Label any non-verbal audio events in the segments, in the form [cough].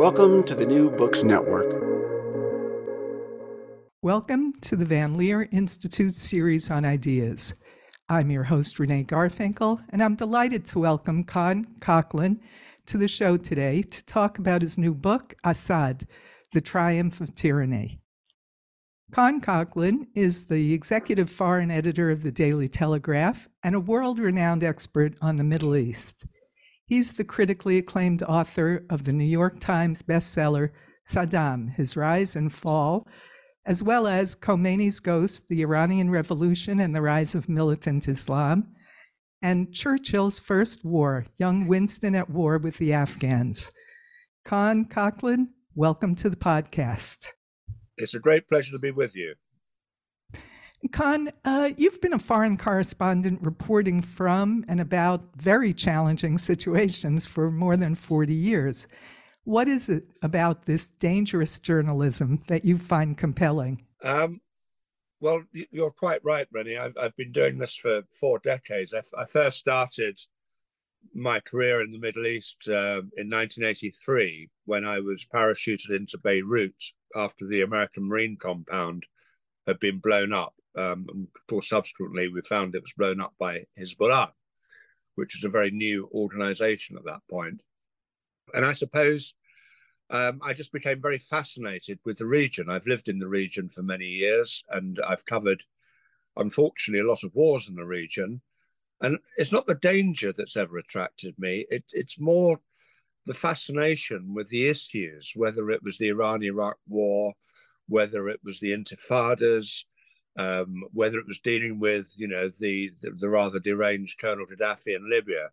Welcome to the New Books Network. Welcome to the Van Leer Institute series on ideas. I'm your host, Renee Garfinkel, and I'm delighted to welcome Con Coughlin to the show today to talk about his new book, Assad The Triumph of Tyranny. Con Coughlin is the executive foreign editor of the Daily Telegraph and a world renowned expert on the Middle East. He's the critically acclaimed author of the New York Times bestseller Saddam His Rise and Fall, as well as Khomeini's Ghost, The Iranian Revolution and the Rise of Militant Islam, and Churchill's First War, Young Winston at War with the Afghans. Con Coughlin, welcome to the podcast. It's a great pleasure to be with you. Con, uh, you've been a foreign correspondent reporting from and about very challenging situations for more than 40 years. What is it about this dangerous journalism that you find compelling? Um, well, you're quite right, Renee. I've, I've been doing this for four decades. I, I first started my career in the Middle East uh, in 1983 when I was parachuted into Beirut after the American Marine compound had been blown up. Um, of course, subsequently, we found it was blown up by Hezbollah, which is a very new organization at that point. And I suppose um, I just became very fascinated with the region. I've lived in the region for many years and I've covered, unfortunately, a lot of wars in the region. And it's not the danger that's ever attracted me, it, it's more the fascination with the issues, whether it was the Iran Iraq war, whether it was the intifadas, um, whether it was dealing with, you know, the, the, the rather deranged Colonel Gaddafi in Libya.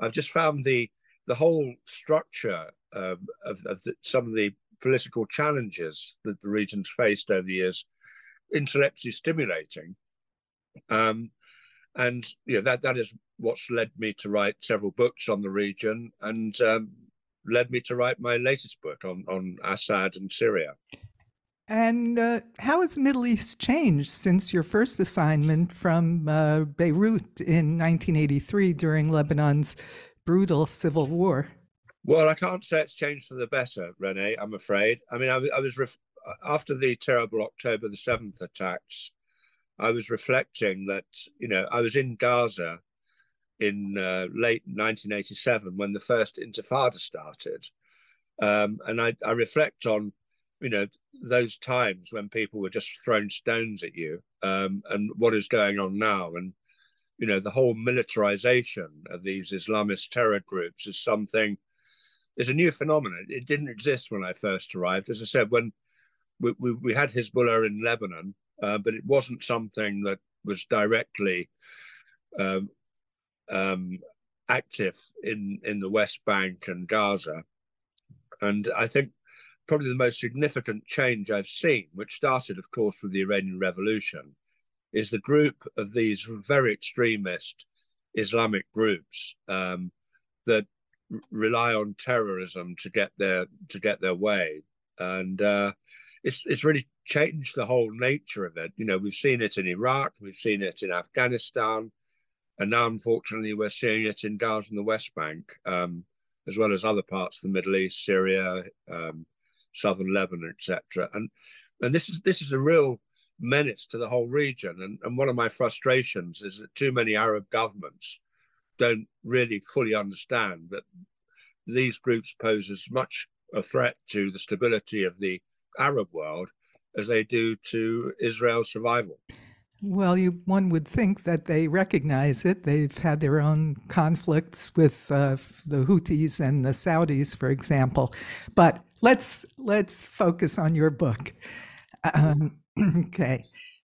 I've just found the the whole structure um, of, of the, some of the political challenges that the region's faced over the years intellectually stimulating. Um, and you know, that that is what's led me to write several books on the region and um, led me to write my latest book on, on Assad and Syria. And uh, how has the Middle East changed since your first assignment from uh, Beirut in 1983 during Lebanon's brutal civil war? Well, I can't say it's changed for the better, Renee, I'm afraid. I mean, I, I was, ref- after the terrible October the 7th attacks, I was reflecting that, you know, I was in Gaza in uh, late 1987 when the first intifada started. Um, and I, I reflect on you know those times when people were just throwing stones at you um, and what is going on now. And you know the whole militarization of these islamist terror groups is something is a new phenomenon. It didn't exist when i first arrived. As i said when we, we, we had hezbollah in lebanon uh, but it wasn't something that was directly um, um, active in in the west bank and gaza. And i think probably the most significant change I've seen, which started, of course, with the Iranian Revolution, is the group of these very extremist Islamic groups um, that rely on terrorism to get their to get their way, and uh, it's it's really changed the whole nature of it. You know, we've seen it in Iraq, we've seen it in Afghanistan, and now, unfortunately, we're seeing it in Gaza and the West Bank, um, as well as other parts of the Middle East, Syria, um, southern Lebanon, etc. And and this is this is a real menace to the whole region. And, and one of my frustrations is that too many Arab governments don't really fully understand that these groups pose as much a threat to the stability of the Arab world as they do to Israel's survival. Well, you, one would think that they recognize it. They've had their own conflicts with uh, the Houthis and the Saudis, for example. But let's let's focus on your book. Um, [clears throat] okay,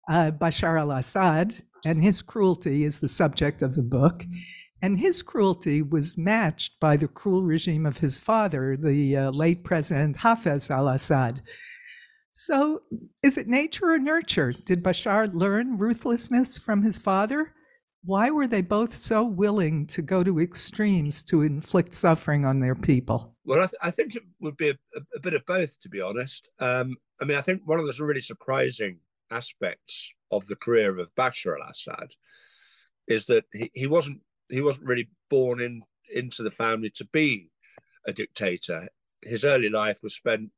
uh, Bashar al-Assad and his cruelty is the subject of the book, and his cruelty was matched by the cruel regime of his father, the uh, late President Hafez al-Assad so, is it nature or nurture? Did Bashar learn ruthlessness from his father? Why were they both so willing to go to extremes to inflict suffering on their people? Well, I, th- I think it would be a, a, bit of both, to be honest. Um, I mean, I think one of the really surprising aspects of the career of Bashar al-Assad is that he, he wasn't he wasn't really born in into the family to be a dictator. His early life was spent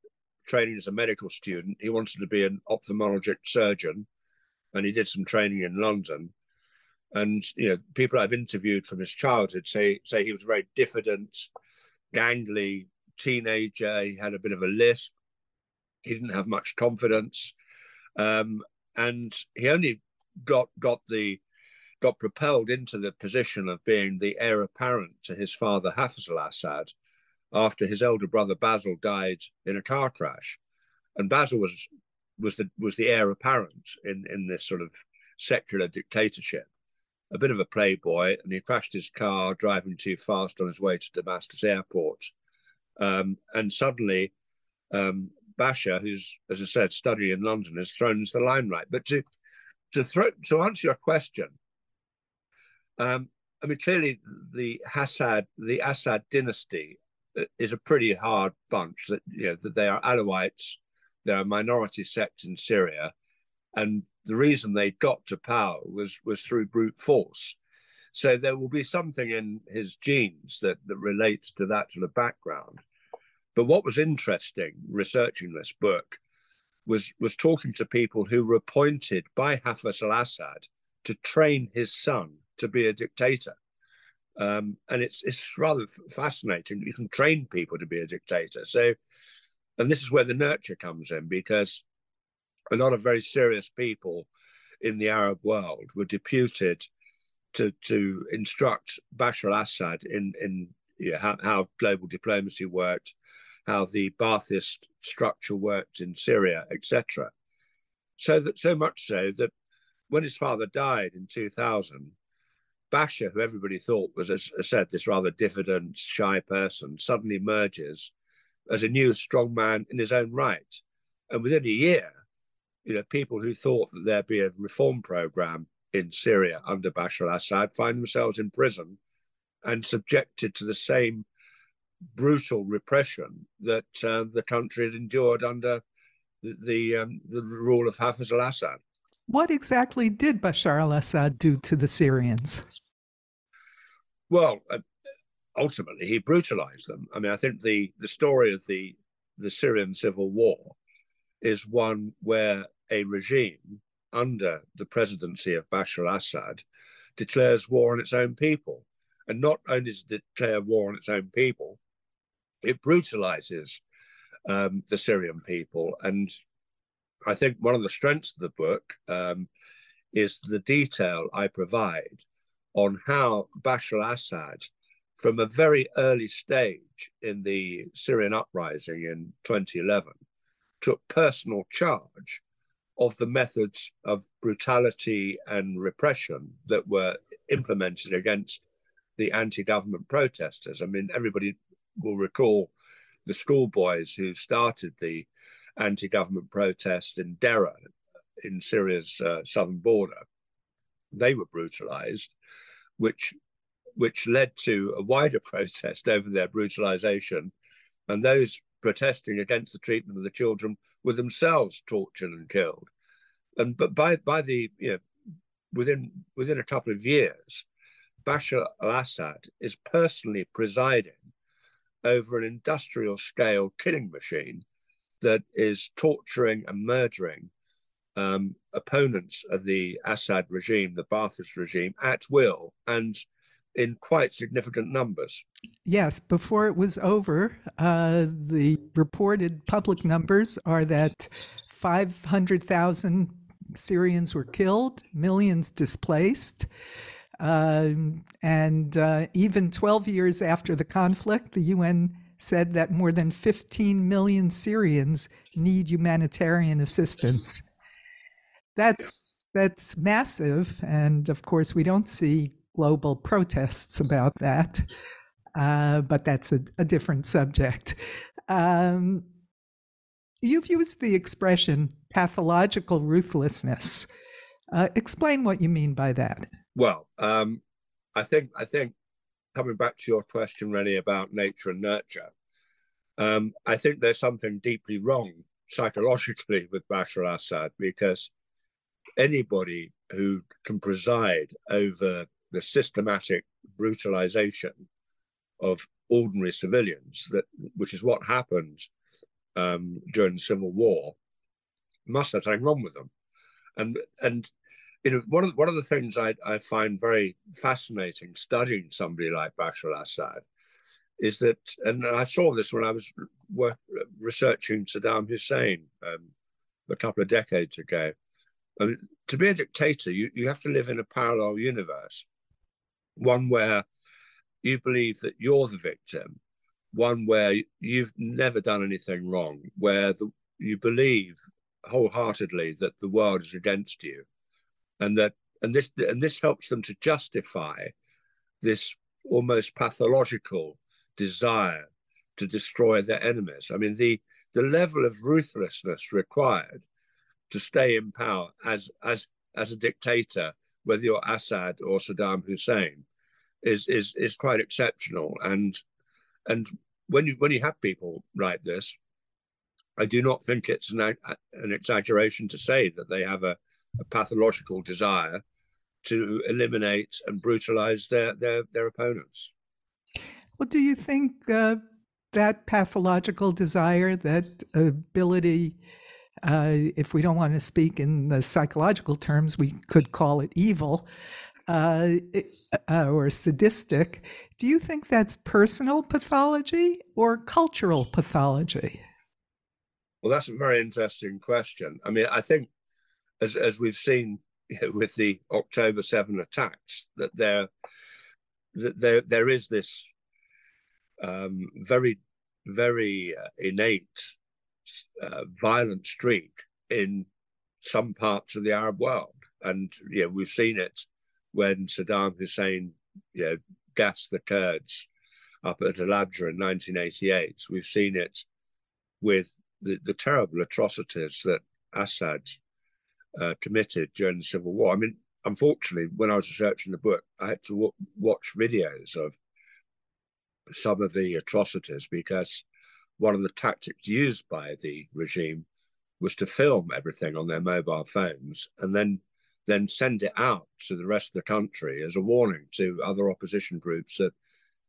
training as a medical student. He wanted to be an ophthalmologic surgeon, and he did some training in London. And you know, people I've interviewed from his childhood say say he was a very diffident, gangly teenager. He had a bit of a lisp. He didn't have much confidence, um, and he only got got the got propelled into the position of being the heir apparent to his father Hafez al-Assad after his elder brother Basil died in a car crash, and Basil was was the was the heir apparent in in this sort of secular dictatorship, a bit of a playboy, and he crashed his car driving too fast on his way to Damascus airport, um, and suddenly. Um, who's, as I said, studying in London, is thrown into the limelight. But to to throw to answer your question, um, I mean, clearly the Assad, the Assad dynasty is a pretty hard bunch. That you know that they are Alawites, they're a minority sect in Syria, and the reason they got to power was was through brute force. So there will be something in his genes that that relates to that sort of background. But what was interesting researching this book was was talking to people who were appointed by Hafez al-Assad to train his son to be a dictator. Um, and it's it's rather fascinating. You can train people to be a dictator. So, and this is where the nurture comes in because a lot of very serious people in the Arab world were deputed to to instruct Bashar al-Assad in in you know, how, how global diplomacy worked, how the Ba'athist structure worked in Syria, etc. So that so much so that when his father died in 2000, Bashar, who everybody thought was, as I said, this rather diffident, shy person, suddenly emerges as a new strong man in his own right. And within a year, you know, people who thought that there'd be a reform program in Syria under Bashar al-Assad find themselves in prison and subjected to the same brutal repression that uh, the country had endured under the the, um, the rule of Hafez al-Assad. What exactly did Bashar al Assad do to the Syrians? Well, uh, ultimately, he brutalized them. I mean, I think the, the story of the, the Syrian civil war is one where a regime under the presidency of Bashar Assad declares war on its own people. And not only does it declare war on its own people, it brutalizes um, the Syrian people. And I think one of the strengths of the book um, is the detail I provide on how Bashar Assad, from a very early stage in the Syrian uprising in 2011, took personal charge of the methods of brutality and repression that were implemented against the anti government protesters. I mean, everybody will recall the schoolboys who started the anti-government protest in Daraa, in Syria's uh, southern border. They were brutalized, which which led to a wider [laughs] protest over their brutalization, and those protesting against the treatment of the children were themselves tortured and killed. And but by by the you know within within a couple of years, Bashar al-Assad is personally presiding over an industrial scale killing machine that is torturing and murdering um, opponents of the Assad regime, the Ba'athist regime, at will. And in quite significant numbers. Yes, before it was over, uh, the reported public numbers are that 500,000 Syrians were killed, millions displaced. Uh, and uh, even 12 years after the conflict, the UN said that more than 15 million Syrians need humanitarian assistance. That's that's massive, and of course, we don't see global protests about that, uh, but that's a, a different subject. Um, you've used the expression pathological ruthlessness. Uh, explain what you mean by that. Well, um, I think I think coming back to your question, really about nature and nurture, um, I think there's something deeply wrong psychologically [laughs] with Bashar al-Assad because anybody who can preside over the systematic brutalization of ordinary civilians, that which is what happened um, during the Civil War, must have something wrong with them. And and you know one of the, one of the things I, I find very fascinating studying somebody like Bashar al-Assad is that, and I saw this when I was work, researching Saddam Hussein um, a couple of decades ago. I mean, to be a dictator, you, you have to live in a parallel universe, one where you believe that you're the victim, one where you've never done anything wrong, where the, you believe wholeheartedly that the world is against you, and that and this and this helps them to justify this almost pathological desire to destroy their enemies. I mean, the the level of ruthlessness required to stay in power as as as a dictator, whether you're Assad or Saddam Hussein, is is is quite exceptional. And and when you when you have people like this, I do not think it's an, an exaggeration to say that they have a, a pathological desire to eliminate and brutalize their their, their opponents. Well, do you think uh, that pathological desire, that ability, uh, if we don't want to speak in the psychological terms, we could call it evil uh, uh, or sadistic. Do you think that's personal pathology or cultural pathology? Well, that's a very interesting question. I mean, I think, as as we've seen you [laughs] know, with the October seven attacks, that there that there there is this um, very, very uh, innate violent streak in some parts of the Arab world. And yeah, we've seen it when Saddam Hussein you know, gassed the Kurds up at Halabja in 1988. We've seen it with the, the terrible atrocities that Assad uh, committed during the civil war. I mean, unfortunately, when I was researching the book, I had to w- watch videos of some of the atrocities because one of the tactics used by the regime was to film everything on their mobile phones and then then send it out to the rest of the country as a warning to other opposition groups that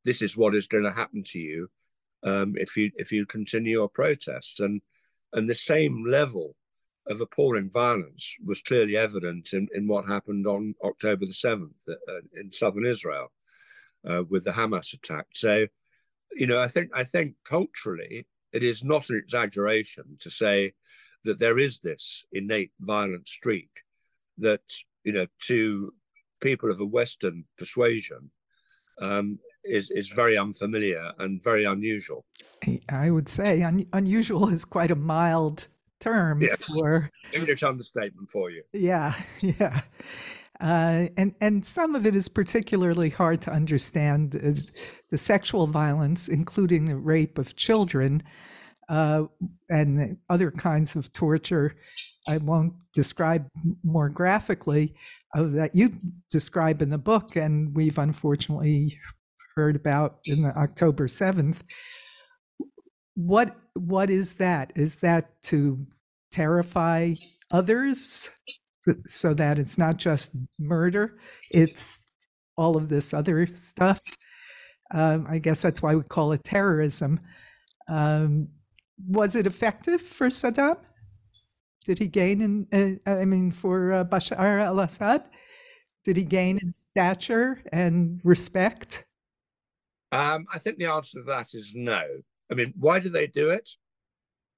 this is what is going to happen to you um, if you if you continue your protests and and the same level of appalling violence was clearly evident in, in what happened on October the 7th uh, in southern Israel uh, with the Hamas attack. So, you know, I think I think culturally it is not an exaggeration to say that there is this innate violent streak that you know to people of a Western persuasion um, is is very unfamiliar and very unusual. I would say un- unusual is quite a mild term yes. for English understatement for you. Yeah, [laughs] yeah. Uh, and and some of it is particularly hard to understand uh, the sexual violence, including the rape of children, uh, and other kinds of torture. I won't describe more graphically uh, that you describe in the book, and we've unfortunately heard about in October seventh. What what is that? Is that to terrify others? so that it's not just murder, it's all of this other stuff. Um, I guess that's why we call it terrorism. Um, was it effective for Saddam? Did he gain in, uh, I mean, for uh, Bashar al Assad? Did he gain in stature and respect? Um, I think the answer to that is no. I mean, why do they do it?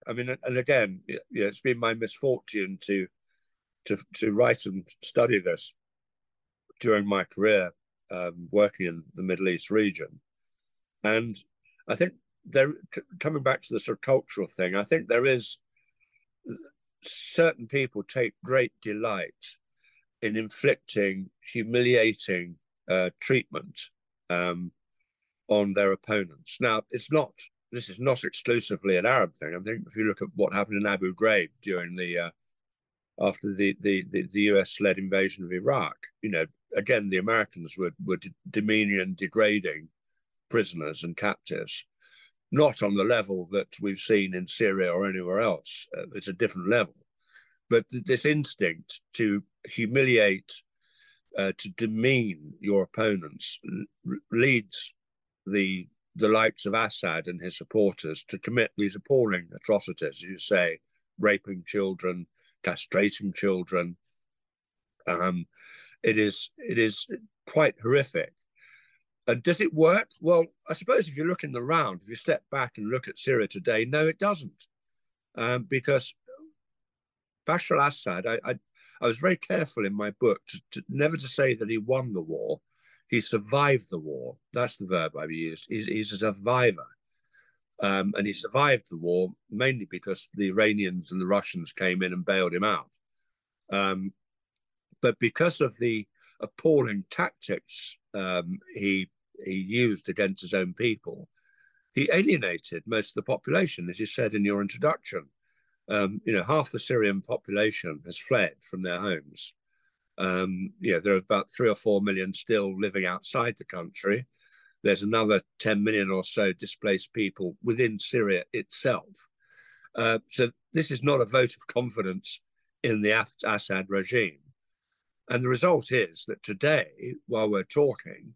I mean, and again, you know, it's been my misfortune to to to write and study this during my career um, working in the Middle East region, and I think there coming back to the sort of cultural thing. I think there is certain people take great delight in inflicting humiliating uh, treatment um, on their opponents. Now, it's not. This is not exclusively an Arab thing. I think if you look at what happened in Abu Ghraib during the uh, after the the the, the US led invasion of Iraq, you know, again the Americans were were demeaning and degrading prisoners and captives, not on the level that we've seen in Syria or anywhere else. Uh, it's a different level, but th- this instinct to humiliate, uh, to demean your opponents l- leads the the likes of Assad and his supporters to commit these appalling atrocities, you say, raping children, castrating children. Um, it is it is quite horrific. And does it work? Well, I suppose if you look in the round, if you step back and look at Syria today, no, it doesn't, um, because Bashar al-Assad. I, I, I was very careful in my book to, to, never to say that he won the war. He survived the war. That's the verb I've used. He's, he's a survivor. Um, and he survived the war mainly because the Iranians and the Russians came in and bailed him out. Um, but because of the appalling tactics um, he he used against his own people, he alienated most of the population, as you said in your introduction. Um, you know, half the Syrian population has fled from their homes. Um, yeah, there are about three or four million still living outside the country. There's another 10 million or so displaced people within Syria itself. Uh, so this is not a vote of confidence in the Assad regime. And the result is that today, while we're talking,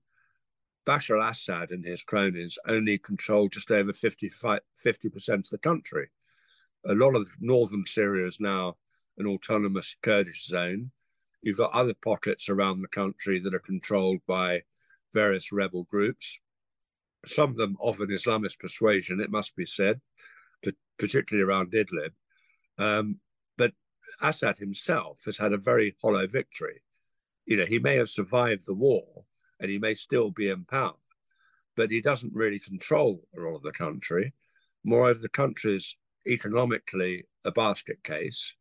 Bashar Assad and his cronies only control just over 55, 50% of the country. A lot of northern Syria is now an autonomous Kurdish zone. You've got other pockets around the country that are controlled by various rebel groups, some of them of an Islamist persuasion, it must be said, particularly around Idlib. Um, Assad himself has had a very hollow victory. You know, he may have survived the war and he may still be in power, but he doesn't really control a lot of the country. Moreover, the country is economically a basket case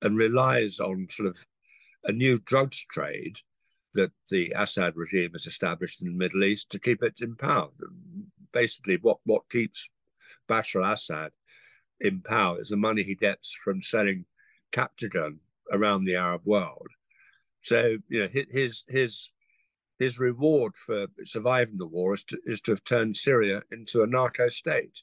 and relies on sort of a new drugs trade that the Assad regime has established in the Middle East to keep it in power. Basically, what, what keeps Bashar al Assad in power is the money he gets from selling Captagon around the Arab world. So, you know, his his his reward for surviving the war is to, is to have turned Syria into a narco state.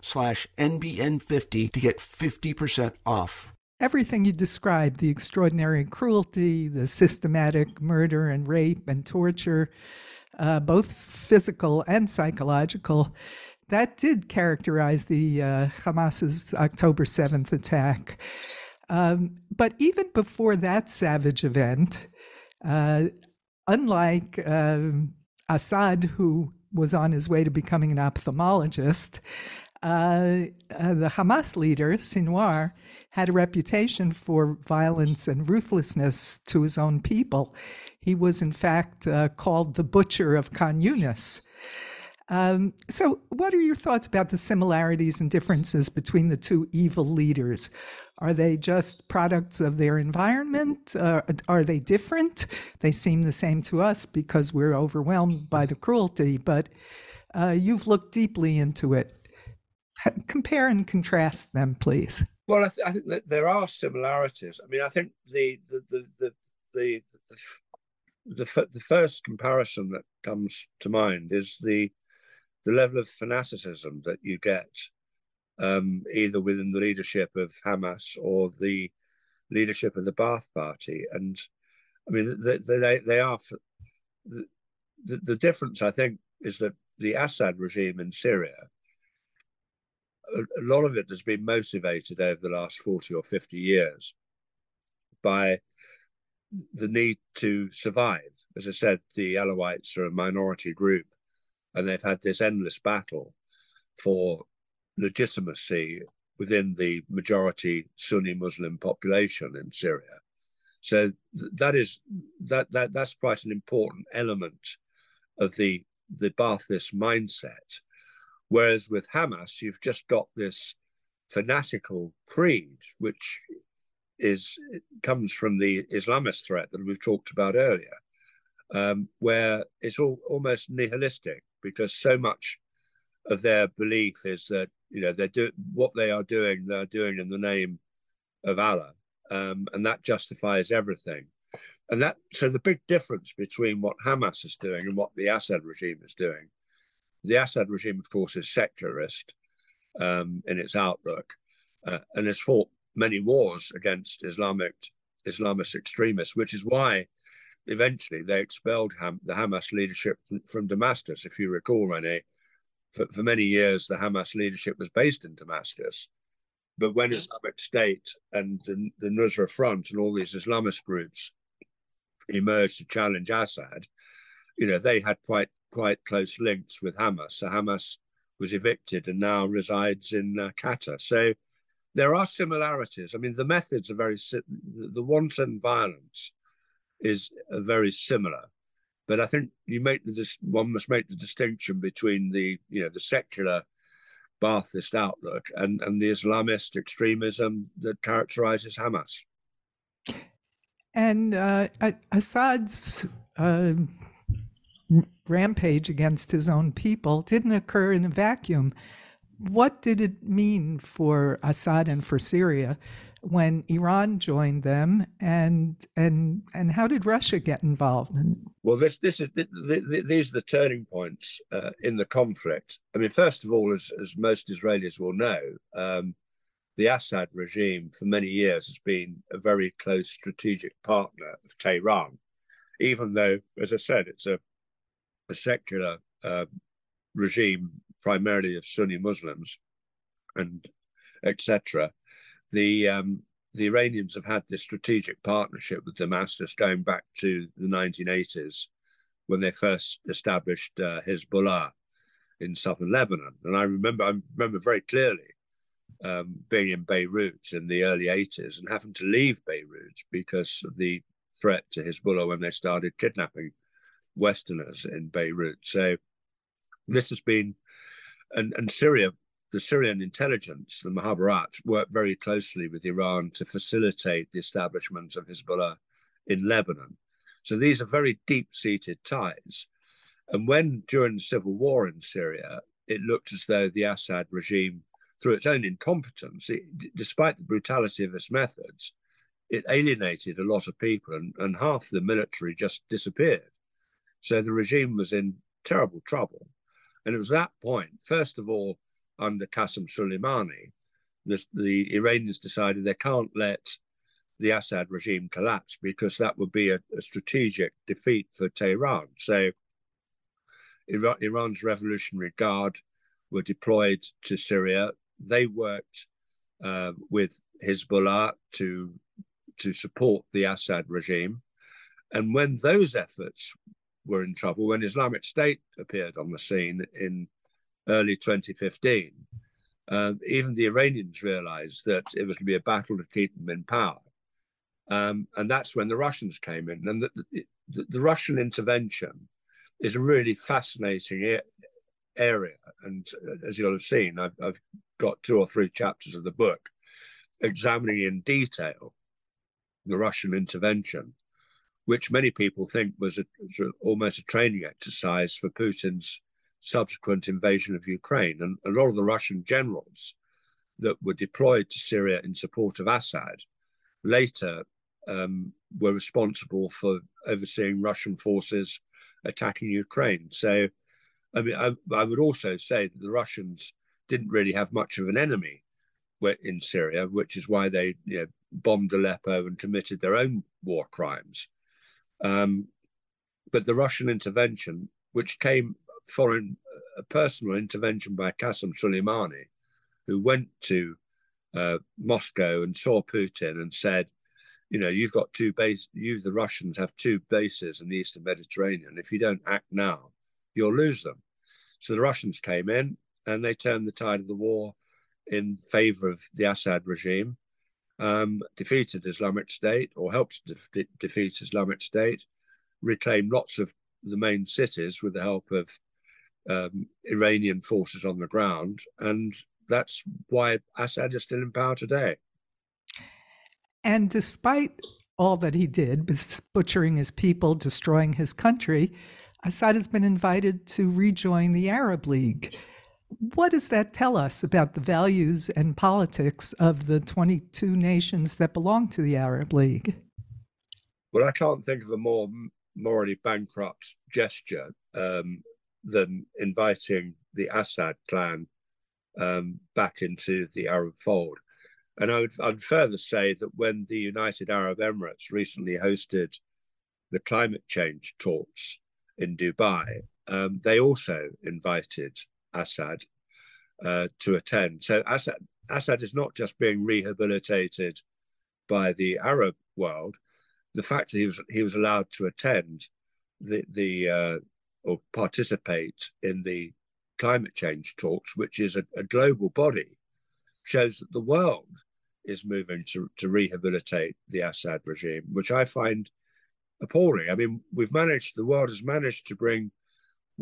slash NBN50 to get 50% off. Everything you described, the extraordinary cruelty, the systematic murder and rape and torture, uh, both physical and psychological, that did characterize the uh, Hamas's October 7th attack. Um, but even before that savage event, uh, unlike um, Assad, who was on his way to becoming an ophthalmologist. Uh, uh, the Hamas leader, Sinwar, had a reputation for violence and ruthlessness to his own people. He was, in fact, uh, called the butcher of Khan Yunis. Um, so, what are your thoughts about the similarities and differences between the two evil leaders? Are they just products of their environment? Uh, are they different? They seem the same to us because we're overwhelmed by the cruelty, but you've looked deeply into it. [laughs] Compare and contrast them, please. Well, I, th- I think that there are similarities. I mean, I think the the the the the, the, the, the first comparison that comes to mind is the the level of fanaticism that you get um, either within the leadership of Hamas or the leadership of the Ba'ath Party. And I mean, they, they, they are. The, the difference, I think, is that the Assad regime in Syria, a, lot of it has been motivated over the last 40 or 50 years by the need to survive. As I said, the Alawites are a minority group and they've had this endless battle for legitimacy within the majority Sunni Muslim population in Syria. So that is that that that's quite an important element of the the Ba'athist mindset. Whereas with Hamas, you've just got this fanatical creed, which is comes from the Islamist threat that we've talked about earlier, um, where it's all almost nihilistic because so much of their belief is that you know they do what they are doing they're doing in the name of allah um, and that justifies everything. And that so the big difference between what hamas is doing and what the assad regime is doing the assad regime of course is secularist um, in its outlook uh, and has fought many wars against islamic islamist extremists which is why eventually they expelled Ham, the Hamas leadership from Damascus. If you recall, Renee, for, for many years the Hamas leadership was based in Damascus. But when Islamic State and the, the Nusra Front and all these Islamist groups emerged to challenge Assad, you know, they had quite quite close links with Hamas. So Hamas was evicted and now resides in uh, Qatar. So there are similarities. I mean, the methods are very the, wanton violence is very similar. But I think you make the one must make the distinction between the you know the secular Ba'athist outlook and and the Islamist extremism that characterizes Hamas. And uh, Assad's uh, rampage against his own people didn't occur in a vacuum. What did it mean for Assad and for Syria when Iran joined them, and and and how did Russia get involved? Well, this this is these are the turning points uh, in the conflict. I mean, first of all, as as most Israelis will know, um, the Assad regime for many years has been a very close strategic partner of Tehran, even though, as I said, it's a a secular uh, regime primarily of Sunni Muslims and etc the um, the Iranians have had this strategic partnership with Damascus going back to the 1980s when they first established uh, Hezbollah in southern Lebanon. And I remember I remember very clearly um, being in Beirut in the early 80s and having to leave Beirut because of the threat to Hezbollah when they started kidnapping Westerners in Beirut. So this has been, and, and Syria the Syrian intelligence, the Mukhabarat, worked very closely with Iran to facilitate the establishment of Hezbollah in Lebanon. So these are very deep seated ties. And when during the civil war in Syria, it looked as though the Assad regime, through its own incompetence, it, despite the brutality of its methods, it alienated a lot of people and, and half the military just disappeared. So the regime was in terrible trouble. And it was that point, first of all, under Qasem Soleimani, the, the Iranians decided they can't let the Assad regime collapse because that would be a, a strategic defeat for Tehran. So Iran, Iran's Revolutionary Guard were deployed to Syria. They worked uh, with Hezbollah to to support the Assad regime. And when those efforts were in trouble, when Islamic State appeared on the scene in early 2015, Um, even the Iranians realized that it was going to be a battle to keep them in power. Um, and that's when the Russians came in. And the, the, the Russian intervention is a really fascinating area. And uh, as you'll have seen, I've, I've got two or three chapters of the book examining in detail the Russian intervention, which many people think was a, almost a training exercise for Putin's subsequent invasion of Ukraine. And a lot of the Russian generals that were deployed to Syria in support of Assad later um, were responsible for overseeing Russian forces attacking Ukraine. So, I mean, I, I would also say that the Russians didn't really have much of an enemy in Syria, which is why they you know, bombed Aleppo and committed their own war crimes. Um, but the Russian intervention, which came following a personal intervention by Qasem Soleimani, who went to uh, Moscow and saw Putin and said, you know, you've got two bases, you, the Russians, have two bases in the Eastern Mediterranean. If you don't act now, you'll lose them. So the Russians came in and they turned the tide of the war in favor of the Assad regime, um, defeated Islamic State or helped de- defeat Islamic State, reclaimed lots of the main cities with the help of um, Iranian forces on the ground. And that's why Assad is still in power today. And despite all that he did, butchering his people, destroying his country, Assad has been invited to rejoin the Arab League. What does that tell us about the values and politics of the 22 nations that belong to the Arab League? Well, I can't think of a more morally bankrupt gesture um, than inviting the Assad clan um, back into the Arab fold. And I would I'd further say that when the United Arab Emirates recently hosted the climate change talks in Dubai, um, they also invited Assad uh, to attend. So Assad, Assad is not just being rehabilitated by the Arab world. The fact that he was he was allowed to attend the the uh, or participate in the climate change talks, which is a, a global body, shows that the world is moving to, to rehabilitate the Assad regime, which I find appalling. I mean, we've managed, the world has managed to bring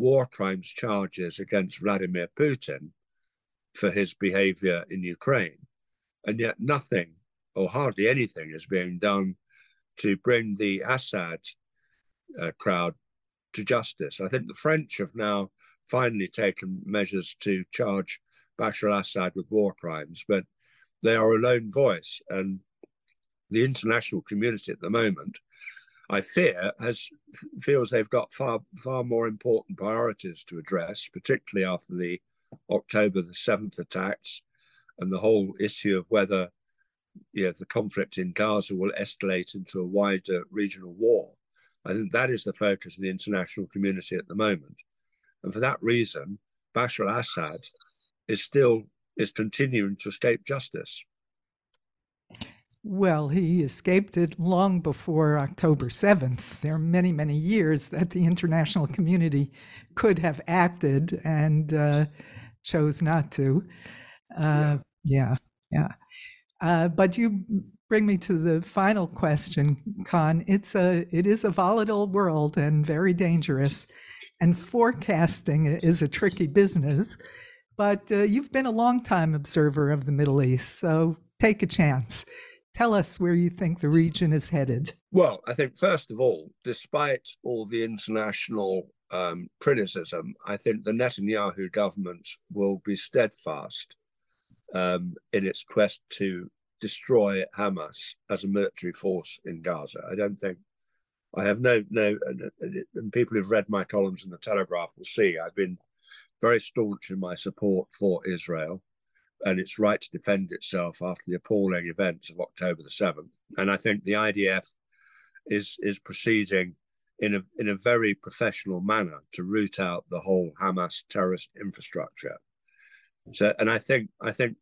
war crimes charges against Vladimir Putin for his behavior in Ukraine. And yet nothing or hardly anything is being done to bring the Assad uh, crowd to justice. I think the French have now finally taken measures to charge Bashar al Assad with war crimes, but they are a lone voice. And the international community at the moment I fear, has feels they've got far far more important priorities to address, particularly after the October the seventh attacks and the whole issue of whether you know, the conflict in Gaza will escalate into a wider regional war. I think that is the focus of the international community at the moment. And for that reason, Bashar al-Assad is still is continuing to escape justice. Well, he escaped it long before October 7th. There are many, many years that the international community could have acted and uh, chose not to. Uh, yeah, yeah. Uh, but you bring me to the final question, Con. It's a, it is a volatile world and very dangerous, and forecasting is a tricky business. But uh, you've been a long time observer of the Middle East, so take a chance. Tell us where you think the region is headed. Well, I think, first of all, despite all the international um, criticism, I think the Netanyahu government will be steadfast um, in its quest to destroy Hamas as a military force in Gaza. I don't think I have no no, and people who've read my columns in the Telegraph will see I've been very staunch in my support for Israel and its right to defend itself after the appalling events of October the 7th. And I think the IDF is is proceeding in a in a very professional manner to root out the whole Hamas terrorist infrastructure. So and I think I think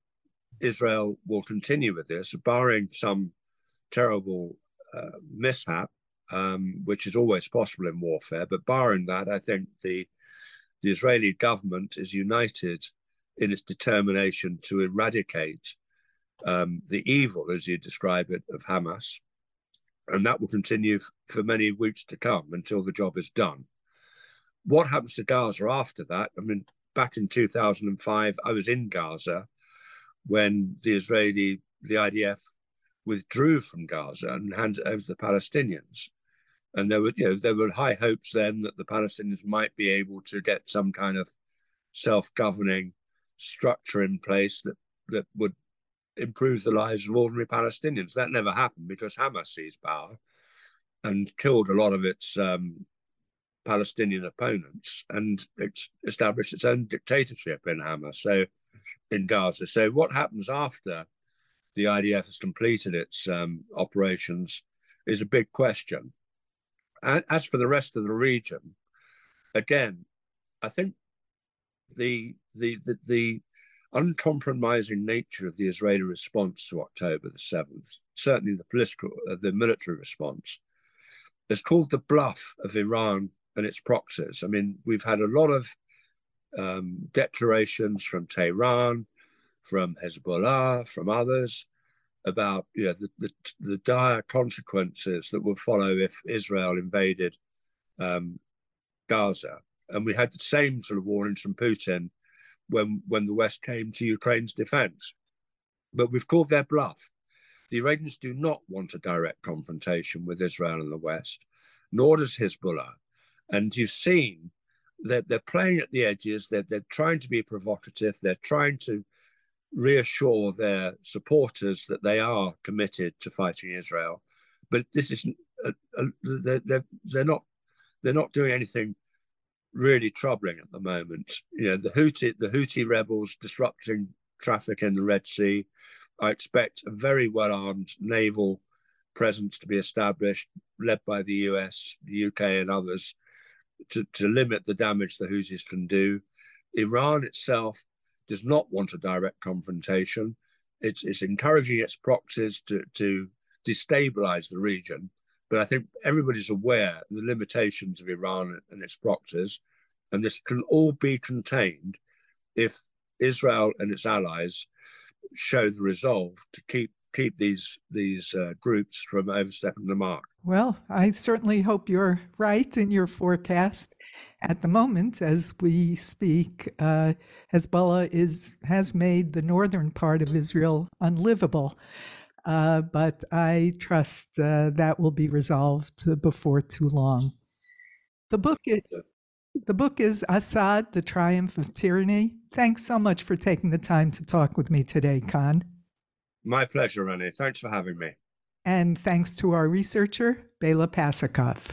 Israel will continue with this, barring some terrible uh, mishap, um, which is always possible in warfare. But barring that, I think the the Israeli government is united in its determination to eradicate um, the evil, as you describe it, of Hamas. And that will continue f- for many weeks to come until the job is done. What happens to Gaza after that? I mean, back in 2005, I was in Gaza when the Israeli, the IDF, withdrew from Gaza and handed over to the Palestinians. And there were, you know, there were high hopes then that the Palestinians might be able to get some kind of self-governing structure in place that that would improve the lives of ordinary Palestinians. That never happened because Hamas seized power and killed a lot of its um, Palestinian opponents and it's established its own dictatorship in Hamas. So in Gaza. So what happens after the IDF has completed its um, operations is a big question. And as for the rest of the region, again, I think the the the, the uncompromising nature of the Israeli response to October the seventh, certainly the political, uh, the military response, is called the bluff of Iran and its proxies. I mean, we've had a lot of um, declarations from Tehran, from Hezbollah, from others about you know, the, the, the dire consequences that would follow if Israel invaded um, Gaza. And we had the same sort of warnings from Putin when when the West came to Ukraine's defense. But we've called their bluff. The Iranians do not want a direct confrontation with Israel and the West, nor does Hezbollah. And you've seen that they're playing at the edges, they're, they're trying to be provocative, they're trying to reassure their supporters that they are committed to fighting Israel. But this is uh, uh, they're, they're, they're not they're not doing anything really troubling at the moment. You know, the Houthi the Houthi rebels disrupting traffic in the Red Sea. I expect a very well armed naval presence to be established, led by the US, the UK, and others, to, to limit the damage the Houthis can do. Iran itself does not want a direct confrontation. It's, it's encouraging its proxies to, to destabilize the region but I think everybody's aware of the limitations of Iran and its proxies, and this can all be contained if Israel and its allies show the resolve to keep keep these these uh, groups from overstepping the mark. Well, I certainly hope you're right in your forecast. At the moment, as we speak, uh, Hezbollah is has made the northern part of Israel unlivable. Uh, but I trust uh, that will be resolved before too long. The book, is, the book is Assad, The Triumph of Tyranny. Thanks so much for taking the time to talk with me today, Con. My pleasure, Renee. Thanks for having me. And thanks to our researcher, Bela Pasikoff.